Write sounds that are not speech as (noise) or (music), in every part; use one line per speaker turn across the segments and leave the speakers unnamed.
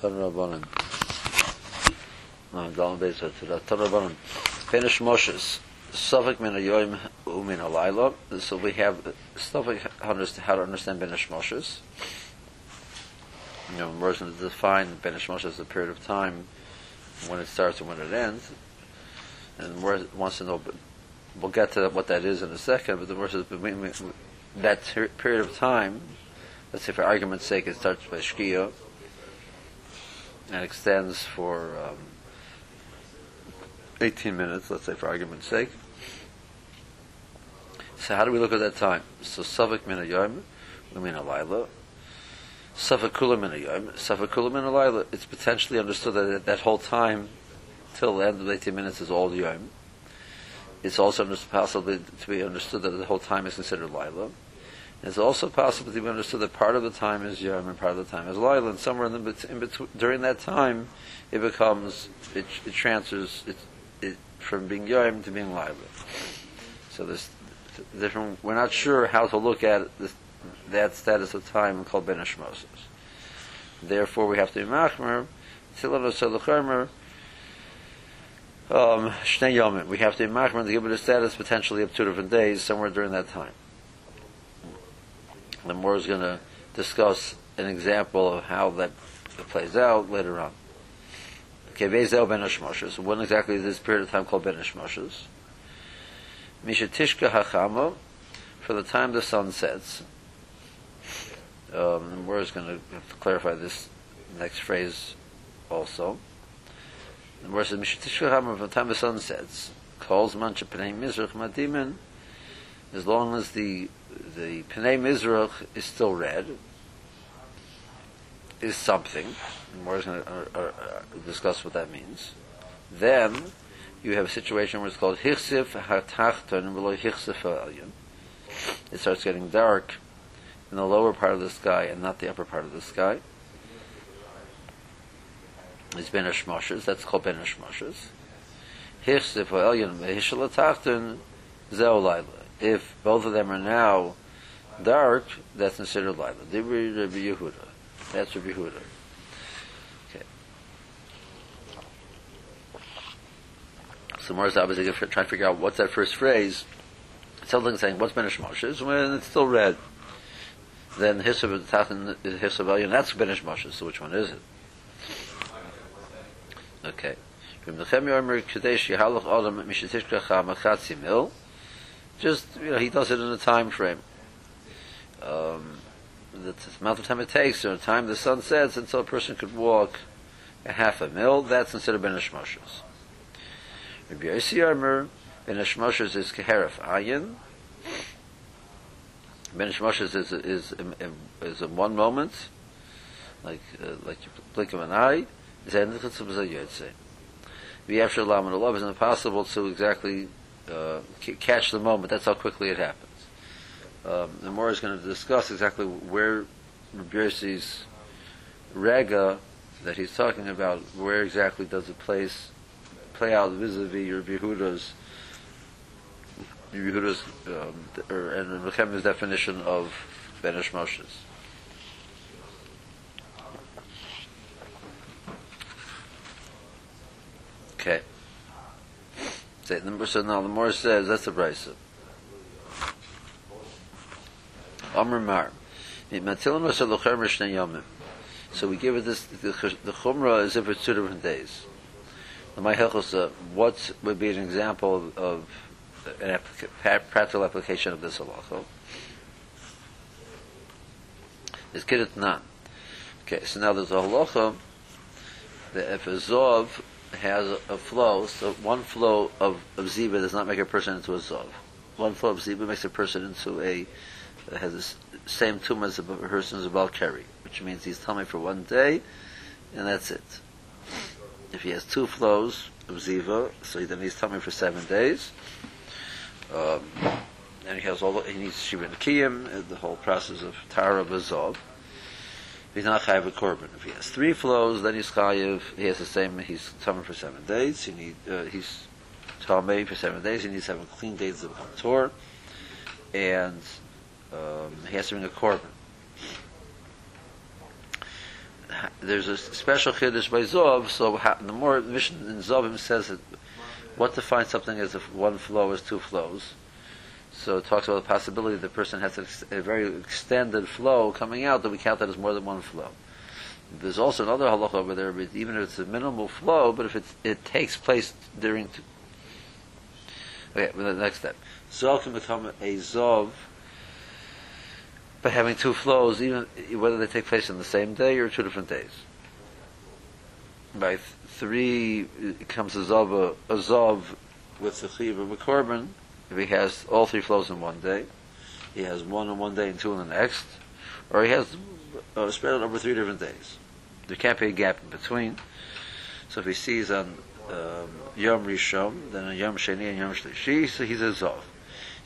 Tan Rabbanan. No, Dalam Beis Hatzira. Tan Finish Moshes. Safek min umin alayla. So we have Safek how to understand Benish Moshes. You know, we're going to define Benish Moshes as a period of time when it starts and when it ends. And more wants to know, we'll get to what that is in a second. But the verse is that period of time. Let's say, for argument's sake, it starts by Shkia and extends for um, 18 minutes, let's say for argument's sake. So how do we look at that time? So Savik min hayom, min alayla. Savik kula min hayom, Savik kula min alayla. It's potentially understood that that whole time, till the end of the 18 minutes, is all yom. It's also possible to be understood that the whole time is considered Laila. It's also possible to be understood that part of the time is Yom and part of the time is Laila, and somewhere in, the, in between, during that time, it becomes, it, it transfers it, it, from being Yom to being Laila. So different, we're not sure how to look at this, that status of time called Ben Moses. Therefore, we have to be Machmer, Tzilano Selachomer, um, Shnei Yomim. We have to be Machmer to give it a status potentially of two different days, somewhere during that time. The more is going to discuss an example of how that plays out later on. Okay, Bezel Ben. So when exactly is this period of time called Ben Hashmoshes? Mishatishka Hachama, for the time the sun sets. Um, more is going to clarify this next phrase also. The more says Mishatishka Hachama, from the time the sun sets. Calls Mancha Pnei Mizrach Madimin, as long as the the Pnei Mizrach is still red, is something. We're going to uh, uh, discuss what that means. Then you have a situation where it's called Hichsif Hatachton below Hichsif. It starts getting dark in the lower part of the sky and not the upper part of the sky. It's Ben. That's called Ben Moshes. Hichsif Elyon Hishal Hatachton Zeo Laila if both of them are now dark, that's considered Laila. Dibri Rabbi Yehuda. That's Rabbi Yehuda. Okay. So Morris obviously trying to figure out what's that first phrase. Something saying, what's Benish Moshes? When it's still red. Then Hisav is Hisav and that's Benish Moshes. So which one is it? Okay. Kadesh Yehalach Mishatishkacha Machatzi Mil. Just you know, he does it in a time frame. Um, the amount of time it takes, the time the sun sets, until a person could walk a half a mil. That's considered ben hashmoshes. Rabbi Yossi Yomer ben hashmoshes is keheref ayin. Ben is is is in one moment, like uh, like you blink of an eye. Zendichitz of zayotze. V'yafshir laman love is impossible to exactly uh, catch the moment. That's how quickly it happens. Um, the more is going to discuss exactly where Rabbi rega that he's talking about, where exactly does it place play out vis-a-vis your Yehuda's Yehuda's um, or, and definition of Benish Moshes. Okay. Say number so now the more says that's the brisa. Amr Mar. So we give it this the, the as if it's two different days. The Ma'helchos, what would be an example of, of an applica- practical application of this halacha? Is kiddut nan. Okay, so now there's a halacha that if a zov has a flow, so one flow of, of ziba does not make a person into a zov. One flow of ziba makes a person into a has the same tumor as a person is a balkari, which means he's tummy for one day, and that's it. If he has two flows of ziva, so he then he's tummy for seven days. Um, and he has all the, he needs shiva kiyim, the whole process of tara bazov he's not chayiv a korban. If he has three flows, then he's chayiv. He has the same. He's tummy for seven days. He need uh, he's tummy for seven days. He needs seven clean days of Torah, and um, he has to bring a korban. there's a special chiddush by Zov. So the more mission in Zovim says that what defines something as if one flow is two flows. So it talks about the possibility that the person has a, very extended flow coming out that we count that as more than one flow. There's also another halacha over there, but even if it's a minimal flow, but if it takes place during. T- okay, well, the next step. Zov can become a zov by having two flows, even whether they take place in the same day or two different days. By th- three, it comes a zov, a, a zov with the chiv of a korban. If he has all three flows in one day, he has one in one day and two in the next, or he has uh, spread it over three different days. There can't be a gap in between. So if he sees on um, Yom Rishon, then on Yom Sheni and Yom Shlishi, so he's a Zov.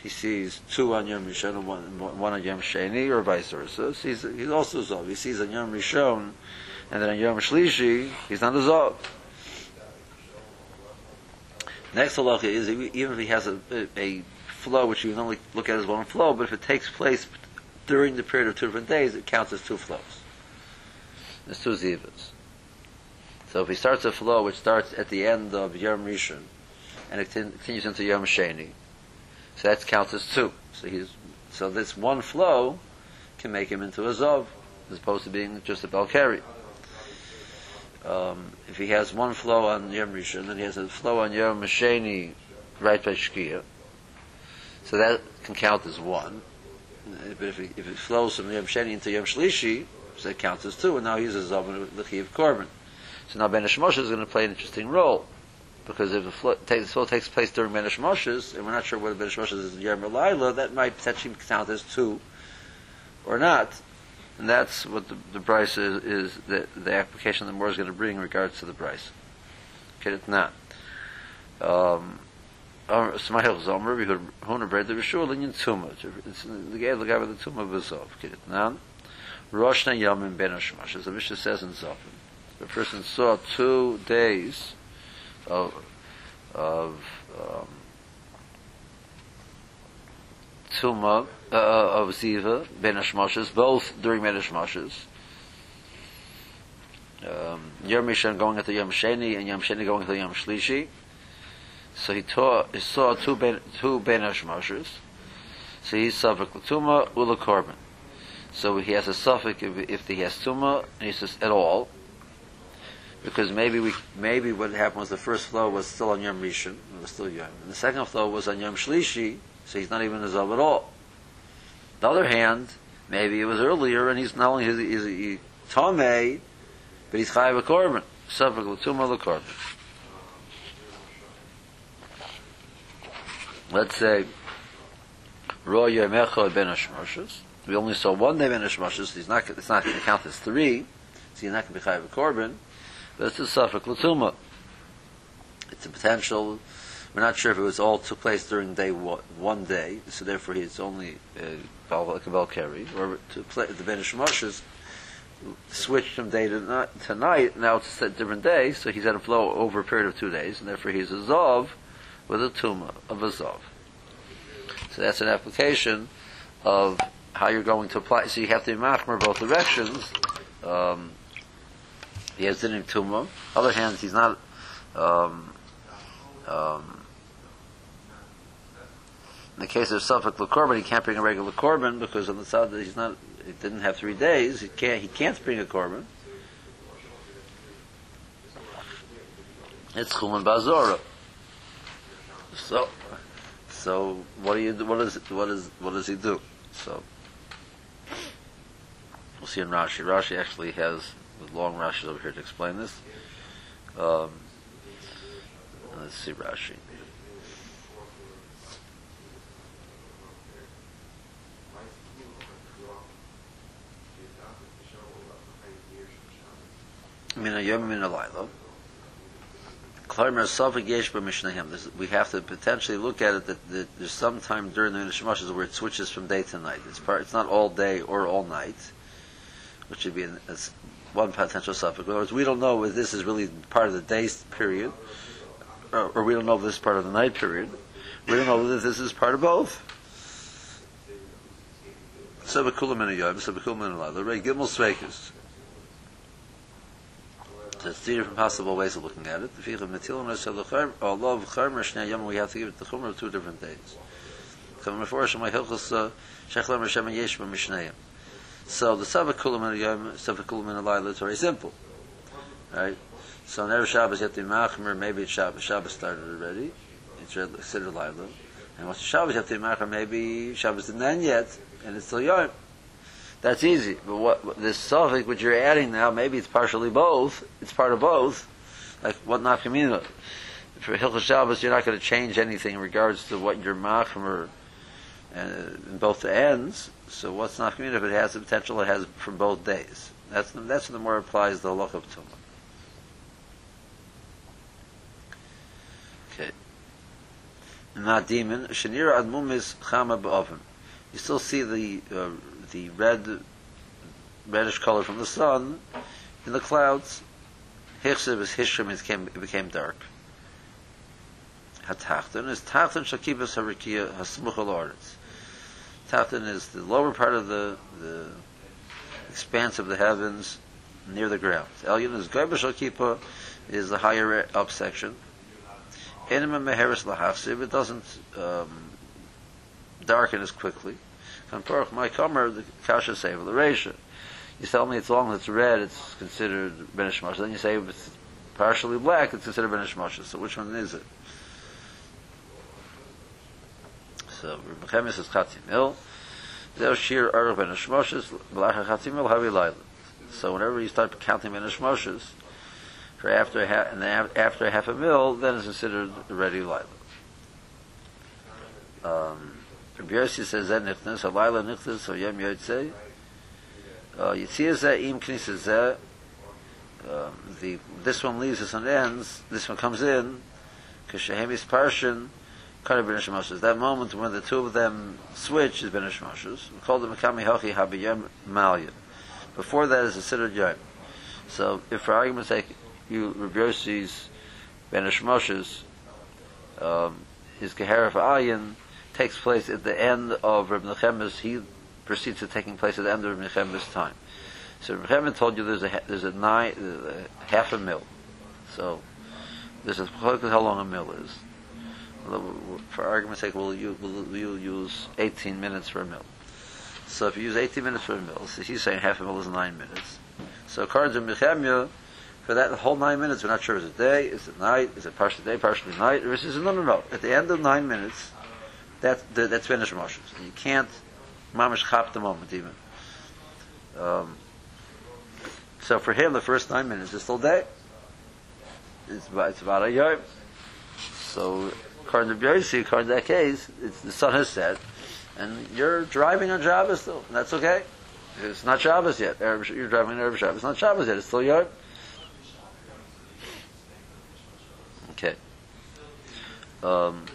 He sees two on Yom Rishon and one, one on Yom Sheni, or vice versa. So he's, he's also Zov. He sees on Yom Rishon, and then on Yom Shlishi, he's not a Zov. Next halacha is even if he has a, a, flow which you can only look at as one flow, but if it takes place during the period of two different days, it counts as two flows. There's two zivas. So if he starts a flow which starts at the end of Yom Rishon and it continues into Yom Sheni, so that counts as two. So he's so this one flow can make him into a zov as opposed to being just a Belkari. Um, if he has one flow on Yom Rishon, then he has a flow on Yom Sheni right by Shkia. So that can count as one. But if, he, if it flows from Yom Sheni into Yom Shlishi, so it counts as two, and now he's a Zov the Chiv Korban. So now Ben Moshe is going to play an interesting role. Because if the flow, takes, flow takes place during Ben Moshe's, and we're not sure whether Ben Moshe is in Yom Laila, that might potentially count as two or not. And that's what the, the Braisa is, is the, the application the more is going to bring in regards to the Braisa. Okay, it's not. Um, Smahil Zomer, we heard Hona bread the Rishur, Linyan Tuma. It's the guy, the guy with the Tuma Vazov. Okay, it's not. Roshna Yom Ben Hashmash, as the Mishnah says in Zofim. The person saw two days of of um, Tuma uh, of Ziva Ben Hashmashas, both during Ben Hashmashas. Um, Yom Rishon going into Yom Sheni and Yom Sheni going into Yom Shlishi. So he, taught, he saw two Ben, two ben Hashmashas. So he saw Tuma Ula Korban. So he has a suffix if, if he has Tuma, and he says at all, because maybe we maybe what happened was the first flow was still on Yom Rishon, it was still Yom, and the second flow was on Yom Shlishi, so he's not even a zav at all. The other hand, maybe it was earlier, and he's not only is he, is he Tomei, but he's Chayav a Korban, Safek L'tumah L'Korban. Let's say, Ro Yemecha Ben. We only saw one day Ben Hashmashas. He's not. It's not going to count as three. So he's not going to be Chayav a Korban. But it's a Safek L'tumah. It's a potential we're not sure if it was all took place during day one, one day, so therefore he's only uh, like a Belkari, or to play the Ben Moshe's switched from day to night, to night, now it's a different day, so he's had a flow over a period of two days, and therefore he's a Zov with a Tuma of a Zov. So that's an application of how you're going to apply. So you have to be machmer both directions. Um, he has dinim Tuma. Other hands, he's not. Um, um, in the case of Safek Korban, he can't bring a regular Korban because on the side he's not, he didn't have three days, he can't, he can't bring a Korban. It's Chuman Bazora. So, so what do you? What is what is what does he do? So we'll see in Rashi. Rashi actually has long Rashi over here to explain this. Um, let's see Rashi. Min a yom min a laila. Klarmer Safik Yesh Mishnahim. We have to potentially look at it that, there's some time during the Nishmashas where it switches from day to night. It's part. It's not all day or all night, which would be an, one potential suffix. In other words, we don't know if this is really part of the day period, or, or we don't know if this is part of the night period. We don't know whether this is part of both. So, in a yom, sebekulam in a. Right, Gimel Sveikus. There's three different possible ways of looking at it. The fichah metil and the chayim, or love chayim or shnei yom, we have to give it the chumrah of two different days. Come before Shema Hilchos uh, Shechlem Hashem Yesh Mishnayim. So the Savak Kulam and Yom, Savak Kulam and Alayla is very simple, right? So on Erev Shabbos you have to maybe it's Shabbos. Shabbos started already. It's considered Laila. And once Shabbos you have to maybe Shabbos didn't end yet, and it's still Yom. That's easy. But what this suffix which you're adding now, maybe it's partially both. It's part of both. Like what nafkamina. For Hilchot Shabbos, you're not going to change anything in regards to what your machmer uh, in both the ends. So what's nafkamina if it has the potential it has from both days? That's that's the more applies the halach of tumah. Okay. Not demon. Shanira admum is chama ba'oven. You still see the uh, the red, reddish color from the sun in the clouds. Hichsev is hishrim, it became, it became dark. Hatachton is Tachton Shakibas Harikia Hasmuchal Orders. Tachton is the lower part of the, the expanse of the heavens near the ground. Elyon is Gaibash Shakipa is the higher up section. Enema Meheris Lahafsiv, it doesn't um, darken as quickly. Kamparach my comer the kasha say the ratio. You tell me it's long, it's red, it's considered benish Then you say if it's partially black, it's considered benish So which one is it? So Rebbechemis is chatim mil. There shir arach benish moshes, blacha chatim mil havi. So whenever you start counting benish moshes, for after half, and after half a mil, then it's considered ready laila. Um, Rabbi Yossi says that nichnas, halayla nichnas, or yom yotzei. Uh, Yitzir zeh, im knis zeh, um, the, this one leaves, this one ends, this one comes in, Kashahemis Parshin, Kari Ben Shemoshes. That moment when the two of them switch is Ben Shemoshes. We call them Makami Hochi Habiyem Malyan. Before that is a Siddur Yom. So, if for argument's sake, you, Rabbi Yossi's Ben Shemoshes, um, his Geharif Ayin, takes place at the end of Reb Nechem's, he proceeds to taking place at the end of Reb Nechem's time. So Reb Nechemah told you there's a, there's a nine, uh, half a mil. So, this is how long a mil is. For argument's sake, we'll, you, we'll, use 18 minutes for a mil. So if you use 18 minutes for a mil, so he's saying half a mil is 9 minutes. So according to Nechemah, for that whole nine minutes, we're not sure is it day, is it night, is it partially day, partially night, or is it no, no, no. At the end of nine minutes, that, that's finished Moshes. You can't mamish chap the moment even. Um, so for him, the first nine minutes is still day. It's about, it's about a yom. So according to Byosi, according to that case, the sun has set, and you're driving on Shabbos still. And that's okay. It's not Shabbos yet. You're driving on Erev Shabbos. It's not Shabbos yet. It's still yom. Okay. Um,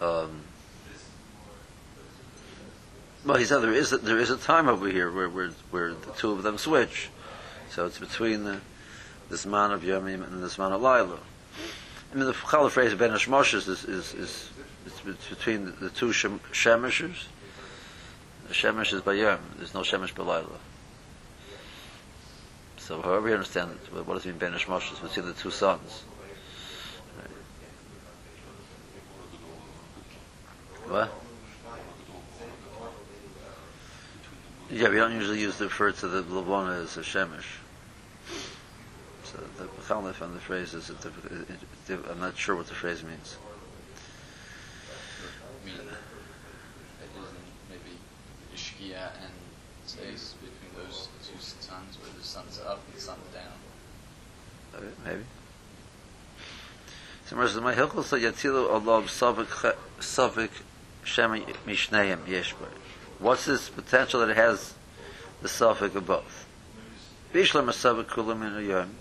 Um, well, he said there is a, there is a time over here where, where where the two of them switch, so it's between the this man of Yomim and this man of Laila. I mean, the Challah phrase Ben Hashmoshes is, is, is, it's between the, the two Shemeshers. The Shemesh is by Yom. There's no Shemesh by Laila. So, however you understand it, what does it mean Ben Hashmoshes between the two sons? What? Yeah, we don't usually use the refer to the Lavona as a Shemish. So the Chalif on the phrase is, I'm not sure what the phrase means.
maybe Ishkia and Seis between those two suns where the sun's up and the sun's down.
Uh, maybe. So, my Hilchel so Yatzilu Allah Savik Shem Mishnayim Yeshbar. What's this potential that it has the suffix of both? Bishlam Asavik Kulam in Yom.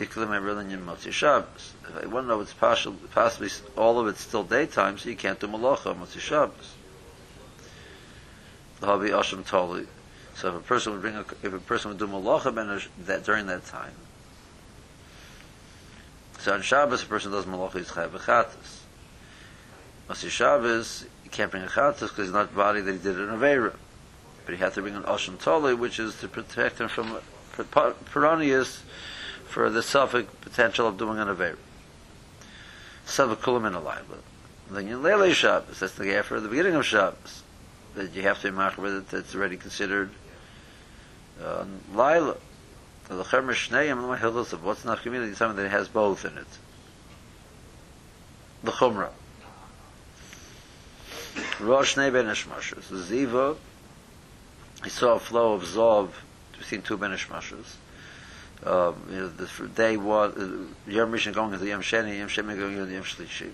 Iklam Erilin Yom Motzi Shabbos. If I want to know it's possible, possibly all of it's still daytime, so you can't do Malacha Motzi Shabbos. Havi Asham Toli. So if a person would bring a, if a person would do malacha that during that time. So on Shabbos, a person does malacha he's chayav On Shabbos, he can't bring a chatas because he's not body that he did an avera. But he had to bring an Asham Toli, which is to protect him from Peronius for the suffix potential of doing an avera. In a laila. Then you Lele Shabbos, that's the after the beginning of Shabbos. That you have to mark with it, that's already considered uh, Laila. The Chemer of what's not community, something that has both in it. The Chumrah. Rosh Shnei Ben Ishmashas. Ziva, he saw a flow of Zov between two Ben Ishmashas. Um, you know, the day was, uh, Yom Rishon going into Yom Sheni, Yom Sheni going into Yom Shlishi.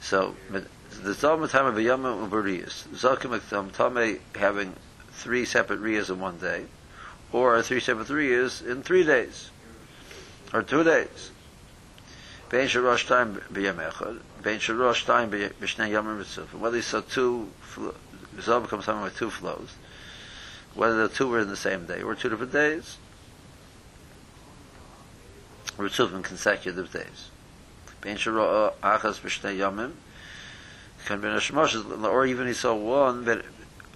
So, the Zom Matame V'yom Uberiyas. Zokim Tame having three separate riyas in one day, or three separate riyas in three days, or two days. Bein shorosh time b'yam echad, bein shorosh time b'shnei yamim mitzvah. Whether he saw two, Zob becomes something with two flows, whether the two were in the same day, or two different days, or two in consecutive days. Bein shorosh achas b'shnei yamim, can be a or even he saw one, but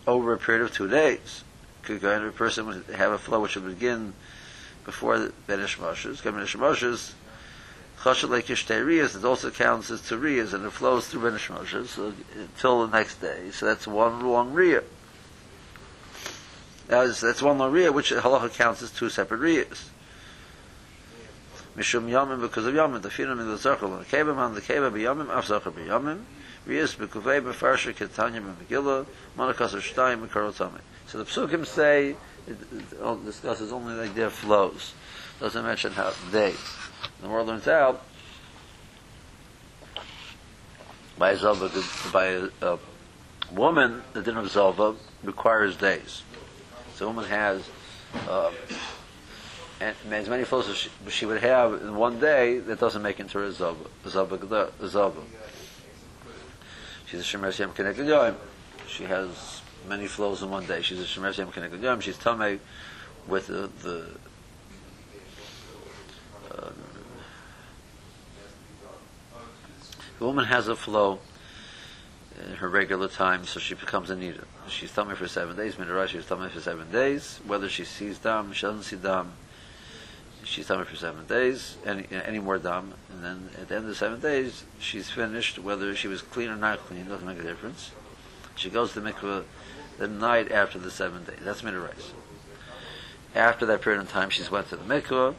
over a period of two days. Could go into a person have a flow which would begin before the Benish Moshes. Benish Moshes, Chashal like Riyas, it also counts as two Riyas, and it flows through Benish Moshes so, until the next day. So that's one long Riyah. That's, that's one long Riyah, which Halacha counts as two separate Riyas. Mishum Yomim, because of Yomim, the Finam in the Zerchel, and the Kebam, and the Kebam, Yomim, Af Zerchel, Yomim, Riyas bekuvei befarsha ketanya b'megillah, monakas shtayim b'karotame. So the psukim say, it, it discusses only like their flows. Doesn't mention how they. The world learns out by a zova, by a, a woman, the din of zova requires days. So a woman has uh, and as many flows as she, she, would have in one day, that doesn't make into a zova. Zova, zova. She's a Shemer Keneged Yom. She has many flows in one day. She's a Shemer Yom Keneged Yom. She's Tamei with the, the uh, the woman has a flow in her regular time, so she becomes a nida. She's tummy for seven days. Midrash, she's tummy for seven days. Whether she sees dam, she doesn't see dam. She's tummy for seven days. Any uh, any more dam, and then at the end of the seven days, she's finished. Whether she was clean or not clean doesn't make a difference. She goes to mikveh the night after the seven days. That's midrash. After that period of time, she's went to the mikveh.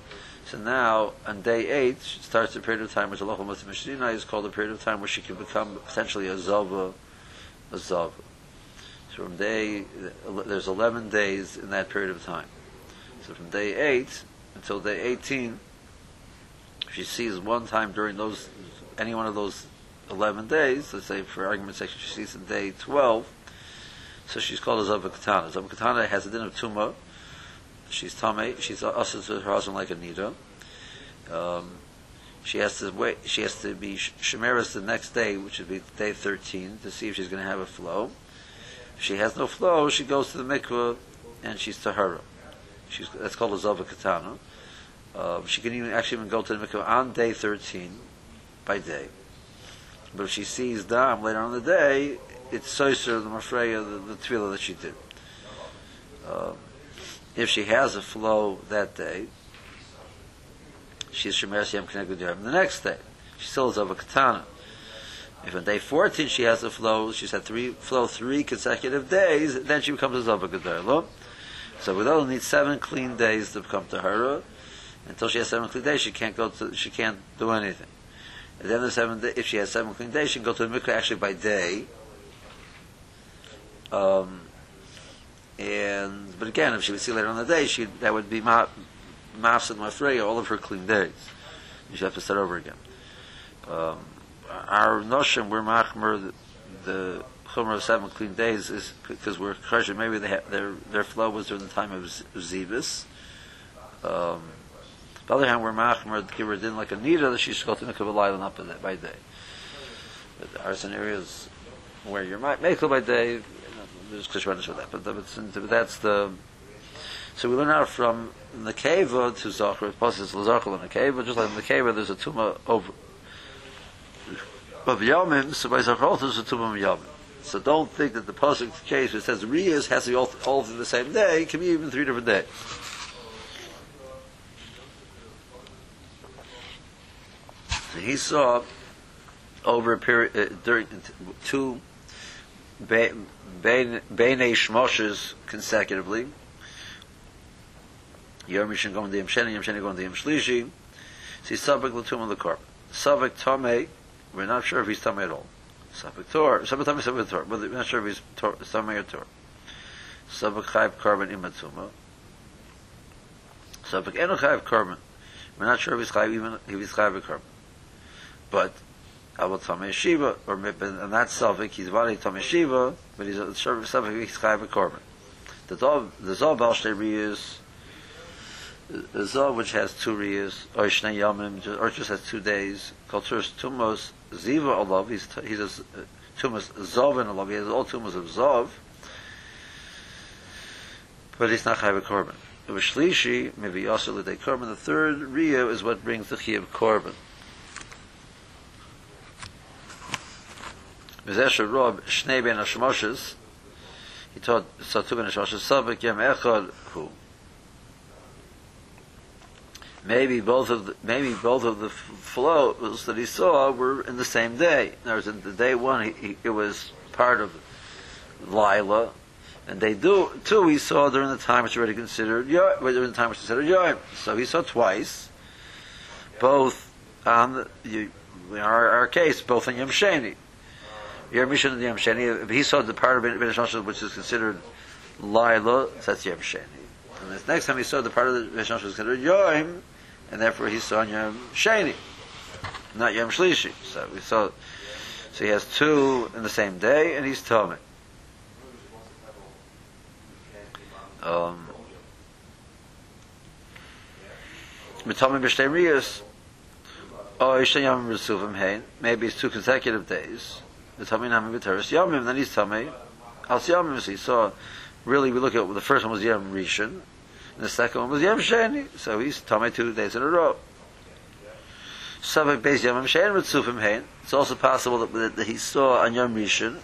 So now, on day eight, she starts a period of time which Allah Mishnah is called a period of time where she can become essentially a zava, a zava. So from day, there's 11 days in that period of time. So from day 8 until day 18, she sees one time during those, any one of those 11 days, let's say for argument's sake, she sees in day 12, so she's called a Zava Katana. Zava Katana has a din of Tumah, she's tame, she's also to her husband like a nida. Um, she has to wait. She has to be shemeris the next day, which would be day thirteen, to see if she's going to have a flow. If she has no flow, she goes to the mikveh and she's tahara. She's that's called a zava katana. Um, she can even actually even go to the mikveh on day thirteen by day. But if she sees dam later on the day, it's soiser the mafreya the, the tefillah that she did. Um, if she has a flow that day, she's Shemer Yom Kenegud Yom. The next day, she still is a katana. If on day 14 she has a flow, she's had three flow three consecutive days, then she becomes a Zava Gedarlo. So we only need seven clean days to come become Tahara. Until she has seven clean days, she can't go to, she can't do anything. At the end of seven day, if she has seven clean days, she can go to the mikveh actually by day. Um, and but again, if she would see later on the day, she that would be ma mafsid mafreya all of her clean days. You should have to start over again. Um, our notion we're machmer the, the chumrah of seven clean days is because we're chashin. Maybe they their their flow was during the time of zivis. Um, on the other hand, we're machmer give her din like a nida that she should go to mikvah up by day. But there are areas where you're make by day there's Kishmanish with that, but, but, that's the. So we learn out from the Nekeva to Zachar, Pasuk Lazachal and Nekeva, just like in Nekeva there's a tumah of of Yomim, so by Zachar there's a tumah of Yomim. So don't think that the Pasuk case which says Riyas has to be all, all the same day, it can be even three different days. So he saw over a period uh, during two Beinei Shmoshes consecutively. Yom Rishon going to Yom Sheni, Yom Sheni to Yom Shlishi. See Sabak Latum Korban. Sabak Tomei, we're not sure if he's Tomei at all. Sabak Tor, Sabak Tomei, Sabak Tor, but we're not sure if he's Tomei or Tor. Sabak Chayv Korban Imatzuma. Sabak Eno Chayv Korban. We're not sure if he's Chayv even if he's Chayv Korban. But Abel Tomei Shiva, or and that's Savik, he's Vali Tomei Shiva, but he's a Savik, he's Chayv Korban. The Zov, the Zov Baal Shtei Riyas, the Zov which has two Riyas, or Shnei Yomim, or just has two days, first Tumos Ziva Olav, he's, he's a Tumos Zov and Olav, he has all Tumos of Zov, but he's not Chayv Korban. The Shlishi, maybe Yosel Korban, the third Riyah is what brings the Chiyav Korban. V'zeh Rob Shnei Ben Hashmoshes, he taught Satu Ben Hashmoshes, Sabak Yem Echad Hu. Maybe both of the, maybe both of the flows that he saw were in the same day. In other words, in the day one, he, he, it was part of Lila, and they do two. He saw during the time which already considered Yom, during the time which considered Yom. So he saw twice, both on the, you, our, our case, both in Yom Sheni. Yom and Yom Sheni. He saw the part of Ben Hashmoshes which is considered Lila. So that's Yom Sheni. And the next time he saw the part of the Ben Hashmoshes considered Yom, and therefore he saw Yom Sheni, not Yom Shlishi. So we saw. So he has two in the same day, and he's Tomei. Um, Hein, maybe it's two consecutive days. Mitomim Namim b'teres Yomim, then he's Tomei. Al Yomim, so he saw, really we look at, the first one was Yom Rishon, and the second one was Yom Sheni, so he's Tomei two days in a row. Savak Beis Yom Sheni Hein, it's also possible that, that, that he saw on Yom Rishon,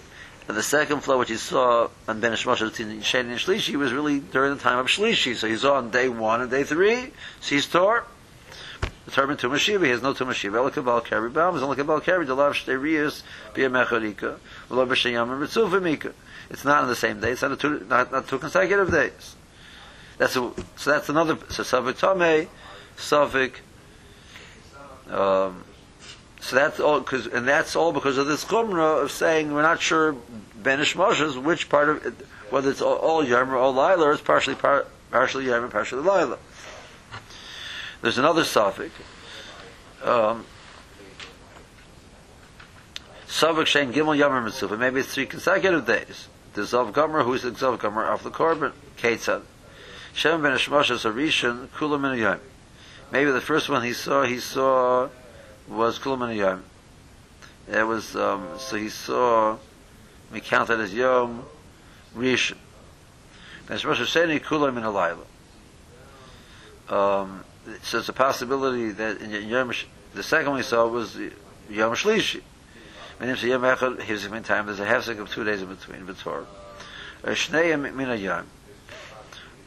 and the second flow which he saw on Ben Hashmoshes between Sheni and Shlishi was really during the time of Shlishi. So he saw on day one and day three, sees Tor, determined to Mashiva, he has no to Mashiva. Ela Kabal Kari Baum, is only Kabal Kari, the Lav Shteriyas, Bia Mecharika, V'lo B'Shayam and Ritzufimika. It's not on the same day, it's not, two, not, not two consecutive days. That's a, so that's another, so Savik Tomei, Savik, um, so that's all, cause, and that's all because of this chumrah of saying we're not sure Benish Moshes which part of it, whether it's all, all Yom or all Lila, it's partially par, partially Yom and partially Lila. There's another suffix. Um, Savik Shein Gimel Yom Mitzvah. Maybe it's three consecutive days. The Zav Gomer, who is the Zav Gomer of the Korban, Ketzad. Shem Ben Hashmoshes Arishan Kulam in Yom. Maybe the first one he saw, he saw was Kulam Yom. It was um, so he saw we counted as Yom Rishon. As Rosh Hashanah Kulam in Alayla. Um, so it's a possibility that in Yom the second we saw was Yom Shlishi. Meaning so Yom Echad his in time there's a hefsek of two days in between B'Tor. Shnei Min Yom.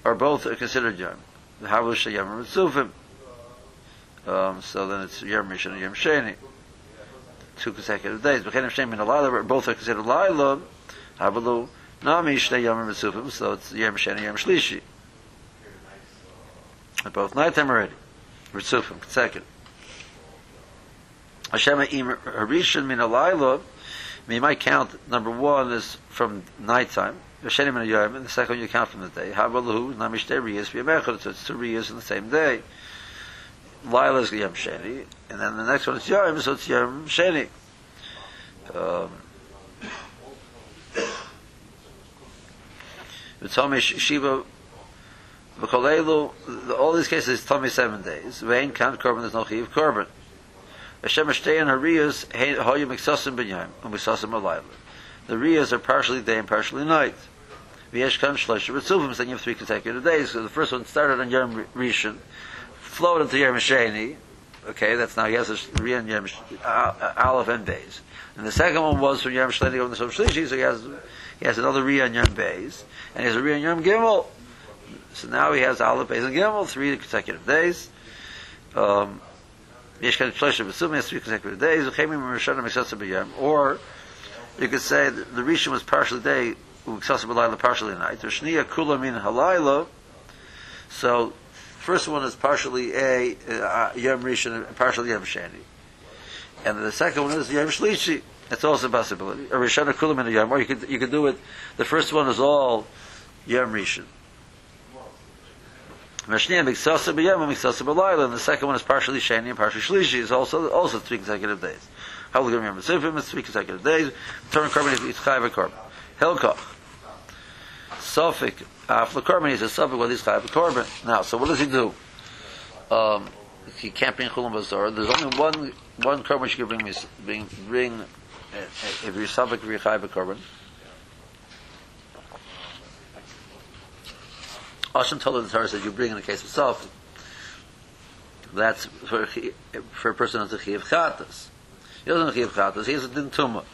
Or both are considered Yom. The Havush Yom Mitzufim. Um, so then it's Yom Rishon and Yom Sheni, two consecutive days. But Yom Sheni and Alayla, both are considered Laila. Havalu Nami Shnei Yom Mitzufim, so it's Yom Sheni Yom Shlishi. They're both nighttime already. Mitzufim, consecutive. Hashem Im Harishon Min Alayla, you might count number one is from nighttime. Sheni Min Yom, and the second you count from the day. Havalu Nami Shnei Riyas B'Yamechad, so it's two Riyas in the same day. Lila is Yom Sheni, and then the next one is Yom, so it's Yom Sheni. Um, (coughs) Tomei Shiva, all these cases Tomei seven days. Vein count korban, there's no chiv korban. Hashem Ashtei and Hariyas, Hoyim Miksasim Ben Yom, and Miksasim Alayla. The Riyas are partially day and partially night. V'yesh kan shlosh ritzuvim, then you have three consecutive days. So the first one started on Yom Rishon, flowed into Yom Sheni. Okay, that's now he has a Riyah Yom uh, Aleph and Beis. And the second one was from Yom Sheni going to Yom Shlishi, so he has he has another Riyah Yom Beis, and he has a Riyah Yom Gimel. So now he has Aleph, Beis, and Gimel, three consecutive days. Um, Yesh kan shlosh ritzuvim, has three consecutive days. Uchemim Rishon Meksasim B'Yom, or you could say the Rishon was partially day, Uksasa B'Layla partially night. The Shniya Kula Min Halayla. So, first one is partially a uh, Yom Rishon partially Yom Shani. And the second one is Yom Shlishi. That's also a possibility. A Rishon Kula Min Yom, or you could, you could do it, the first one is all Yom Rishon. Mashniya Miksasa B'Yom and Miksasa B'Layla, and the second one is partially Sheni and partially Shlishi, is also, also three consecutive days. How you remember? Sifim is three consecutive days. Turn korban is chayv korban. Hilkoch. Safek after korban is a suffix with his chayv korban. Now, so what does he do? Um, he can't bring chulam bazar. There's only one one korban you can bring. Bring bring uh, if you're suffix if you're chayv korban. Ashim told the Torah says you bring in the case of suffix. That's for for a person who's a chiv chatas. He doesn't give chatas, he has a din tumah.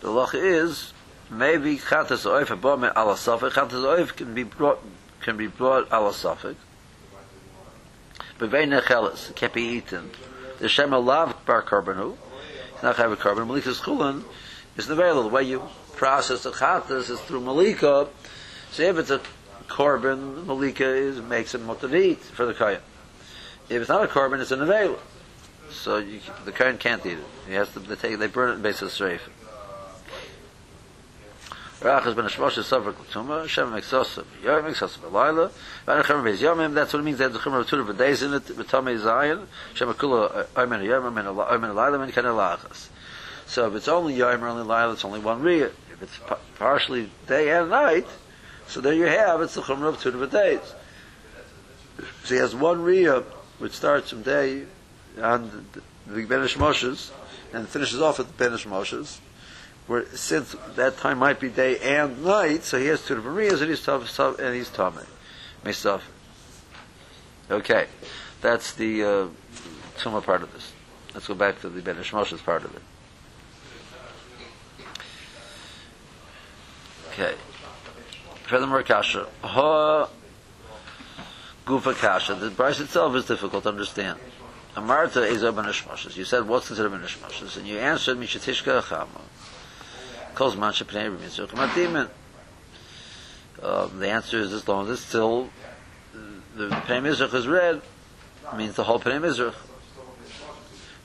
The loch is, maybe chatas oif abome ala safek, chatas oif can be brought, can be brought ala safek. But very nechelis, can't be eaten. The shem alav bar karbanu, it's not have a carbon, malikas chulin, is the very little way you process the chatas is through malika, so if it's a korban, malika is, makes it mutar for the kaya. If it's not a korban, it's an available so you, the Kohen can't eat it. He has to they take they burn it in base of streif. Rachas ben Hashmosh is suffered Ktuma, Shem makes Yom makes Osam, Elayla, Van Echem Beis Yomim, that's what it means, have the Chumra of Tudor of days in it, V'tamei Zayin, Shem Akula, Oymen Yom, Oymen Elayla, Oymen Ken Elachas. So if it's only Yom or only Elayla, it's only one Riyah. If it's partially day and night, so there you have, it's the Chumra of of days. So he has one Riyah, which starts from day on the Benish Moshes and finishes off at the Benish Moshes, where since that time might be day and night, so he has two different riyas and he's tough, and he's tummy, Mesaf. Okay, that's the uh, Tuma part of this. Let's go back to the Benish Moshes part of it. Okay. Furthermore, Kasha. Ha Gufa Kasha. The price itself is difficult to understand. Amarta is a benishmoshes. You said what's considered benishmoshes, and you answered mishatishka chama. Calls mancha pnei b'mitzvah matimin. Um, the answer is as long as it's still the pnei is red, means the whole pnei.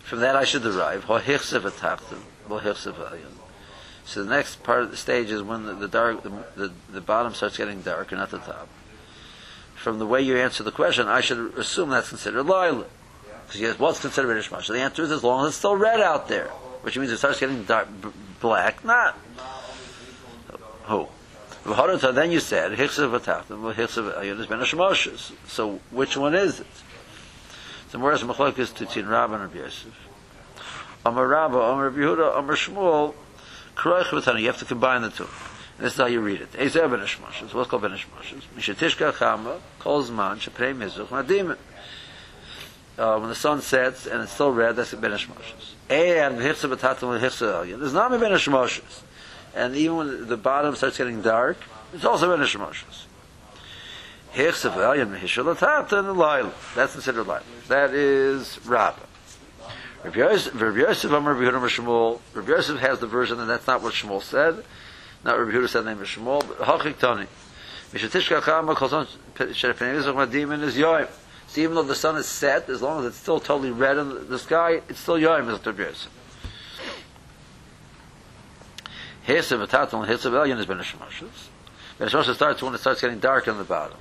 From that I should derive hohichsev atachtim, hohichsev ayin. So the next part of the stage is when the, the dark, the, the, the bottom starts getting darker, not the top. From the way you answer the question, I should assume that's considered lila. Because yes, what's considered reddish masha? The answer is as long as it's still red out there, which means it starts getting dark, b- black. Not who. Then you said So which one is it? So whereas Machlok is to Tin Rabban Rabbi Yosef. Amar Rabba, Amar Yehuda, Amar Shmuel, Kroich. You have to combine the two. And this is how you read it. Ezer ben Hashmashas. What's called ben Hashmashas? Mishatishka Chama, Kol Zman, Mizuch, uh, when the sun sets and it's still red, that's ben hashmoshes. And There's not ben. And even when the bottom starts getting dark, it's also ben. That's considered lail. That is Rabbah. Rabbi Yosef, Rabbi Yosef, Shmuel. Yosef has the version, and that's not what Shmuel said. Not Rabbi Yehuda said the name of Shmuel, but Hachik Tani. Is Yoim. So even though the sun is set, as long as it's still totally red in the sky, it's still Yom as Rabbi Yosef. Hesev Ataton, Hesev Elyon is Ben Hashemoshes. Ben Hashemoshes starts when it starts getting dark on the bottom.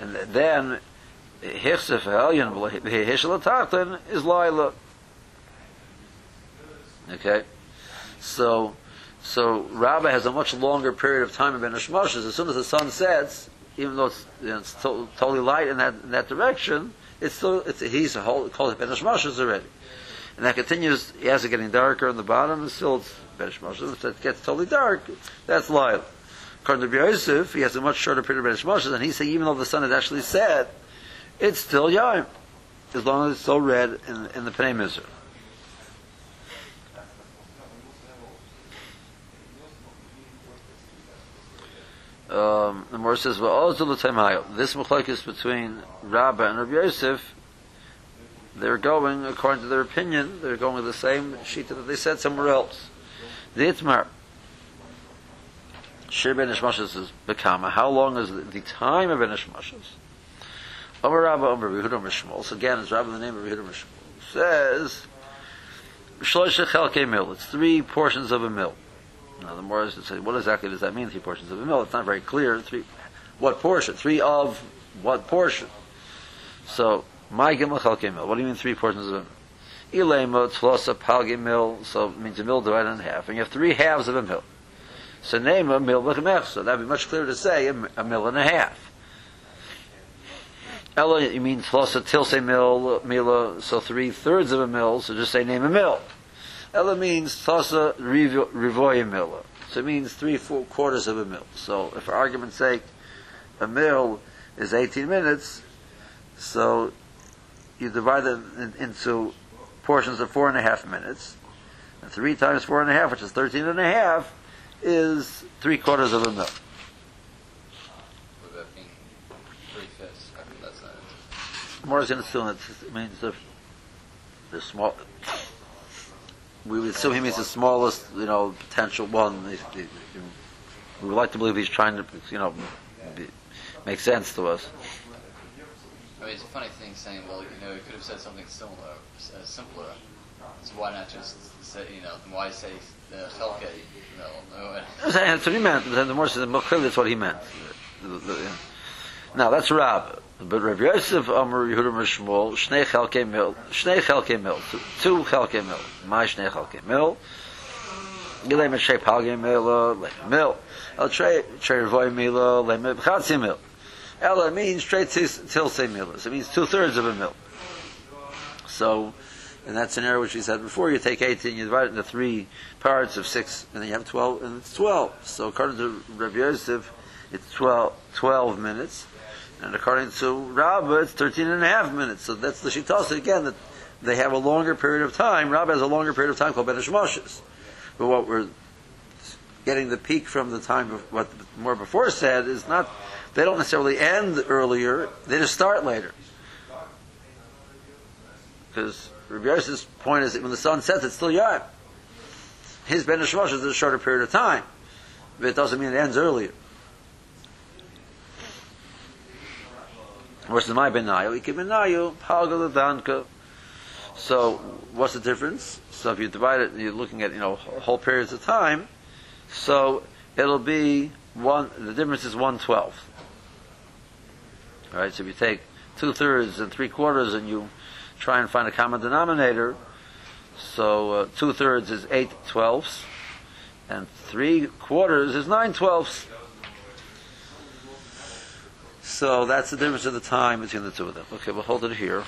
And then, Hesev Elyon, Heshel Ataton is Laila. Okay? So, so Rabbah has a much longer period of time in Ben. As soon as the sun sets, even though it's, you know, it's to, totally light in that in that direction, it's still it's he's a whole called it Benish already, and that continues as it's getting darker on the bottom, and still it's Benish If it gets totally dark, that's light. According to Yosef, he has a much shorter period of Ben and he's saying even though the sun had actually set, it's still Yom, as long as it's still red in, in the Pnei. Um, the Morah says, well, this machlokes between Rabbah and Rabbi Yosef, they're going, according to their opinion, they're going with the same sheet that they said somewhere else. The Itmar, Shir bein hashmashos is Bekama. How long is the, time of bein hashmashos? Omer Rabba Omer Yehuda Mishmol. So again, it's Rabba the name of Yehuda Mishmol. Says, Shlosh Mil. It's three portions of a mill. Now the more I say, what exactly does that mean? Three portions of a mill. It's not very clear. Three, what portion? Three of what portion? So my gimel chalke. What do you mean three portions of a mill? Ilema tlosa palge mill. So it means a mill divided in half, and you have three halves of a mill. So name a mill v'chemech. So that'd be much clearer to say a, a mill and a half. Ella, you mean tlosa tilse mill mila. So three thirds of a mill. So just say name a mill. Ella means tasa rivoya mila. So it means three four quarters of a mill. So if for argument's sake, a mill is 18 minutes, so you divide it in, into portions of four and a half minutes. And three times four and a half, which is 13 and a half, is three quarters of a mill.
Would that mean three fifths? I mean, that's not it.
More is going to assume it means the, the small, we would assume he means the smallest, you know, potential one. We would like to believe he's trying to, you know, be, make sense to us.
I mean, it's a funny thing saying, well, you know, he could have said something similar, uh, simpler. So why not just say, you know, why say uh, Chelke? You know, no, (laughs)
That's what he meant. The more says more clearly, that's what he meant. Now that's Rab, but Rav Yosef Amar Yehuda Mishmol Shnei Chelke Mil Shnei Chelke Mil two- Chelke Mil My Shnei Chelke Mil Gilei Meshe Palge Mil uh, Le Mil El Trei Trei Voy Mil uh, Le Mil B'chatzi Mil Ela means straight till say mil. It means two thirds of a mil. So, in that scenario which we said before, you take 18, you divide it into three parts of six, and then you have 12, and it's 12. So according to Rabbi Yosef, it's 12, 12 minutes, and according to Rabbah, it's 13 and a half minutes. So that's the Shitasa, again, that they have a longer period of time. Rabbah has a longer period of time called Ben. But what we're getting the peak from the time of what more before said is not, they don't necessarily end earlier, they just start later. Because Rabbi Yosef's point is that when the sun sets, it's still Yom. His Ben is a shorter period of time, but it doesn't mean it ends earlier. Versus my benayu, benayu, palgal danka. So, what's the difference? So, if you divide it, you're looking at you know whole periods of time. So, it'll be one. The difference is one twelfth. All right. So, if you take two thirds and three quarters, and you try and find a common denominator, so uh, two thirds is eight twelfths, and three quarters is nine twelfths. So that's the difference of the time between the two of them. Okay, we'll hold it here.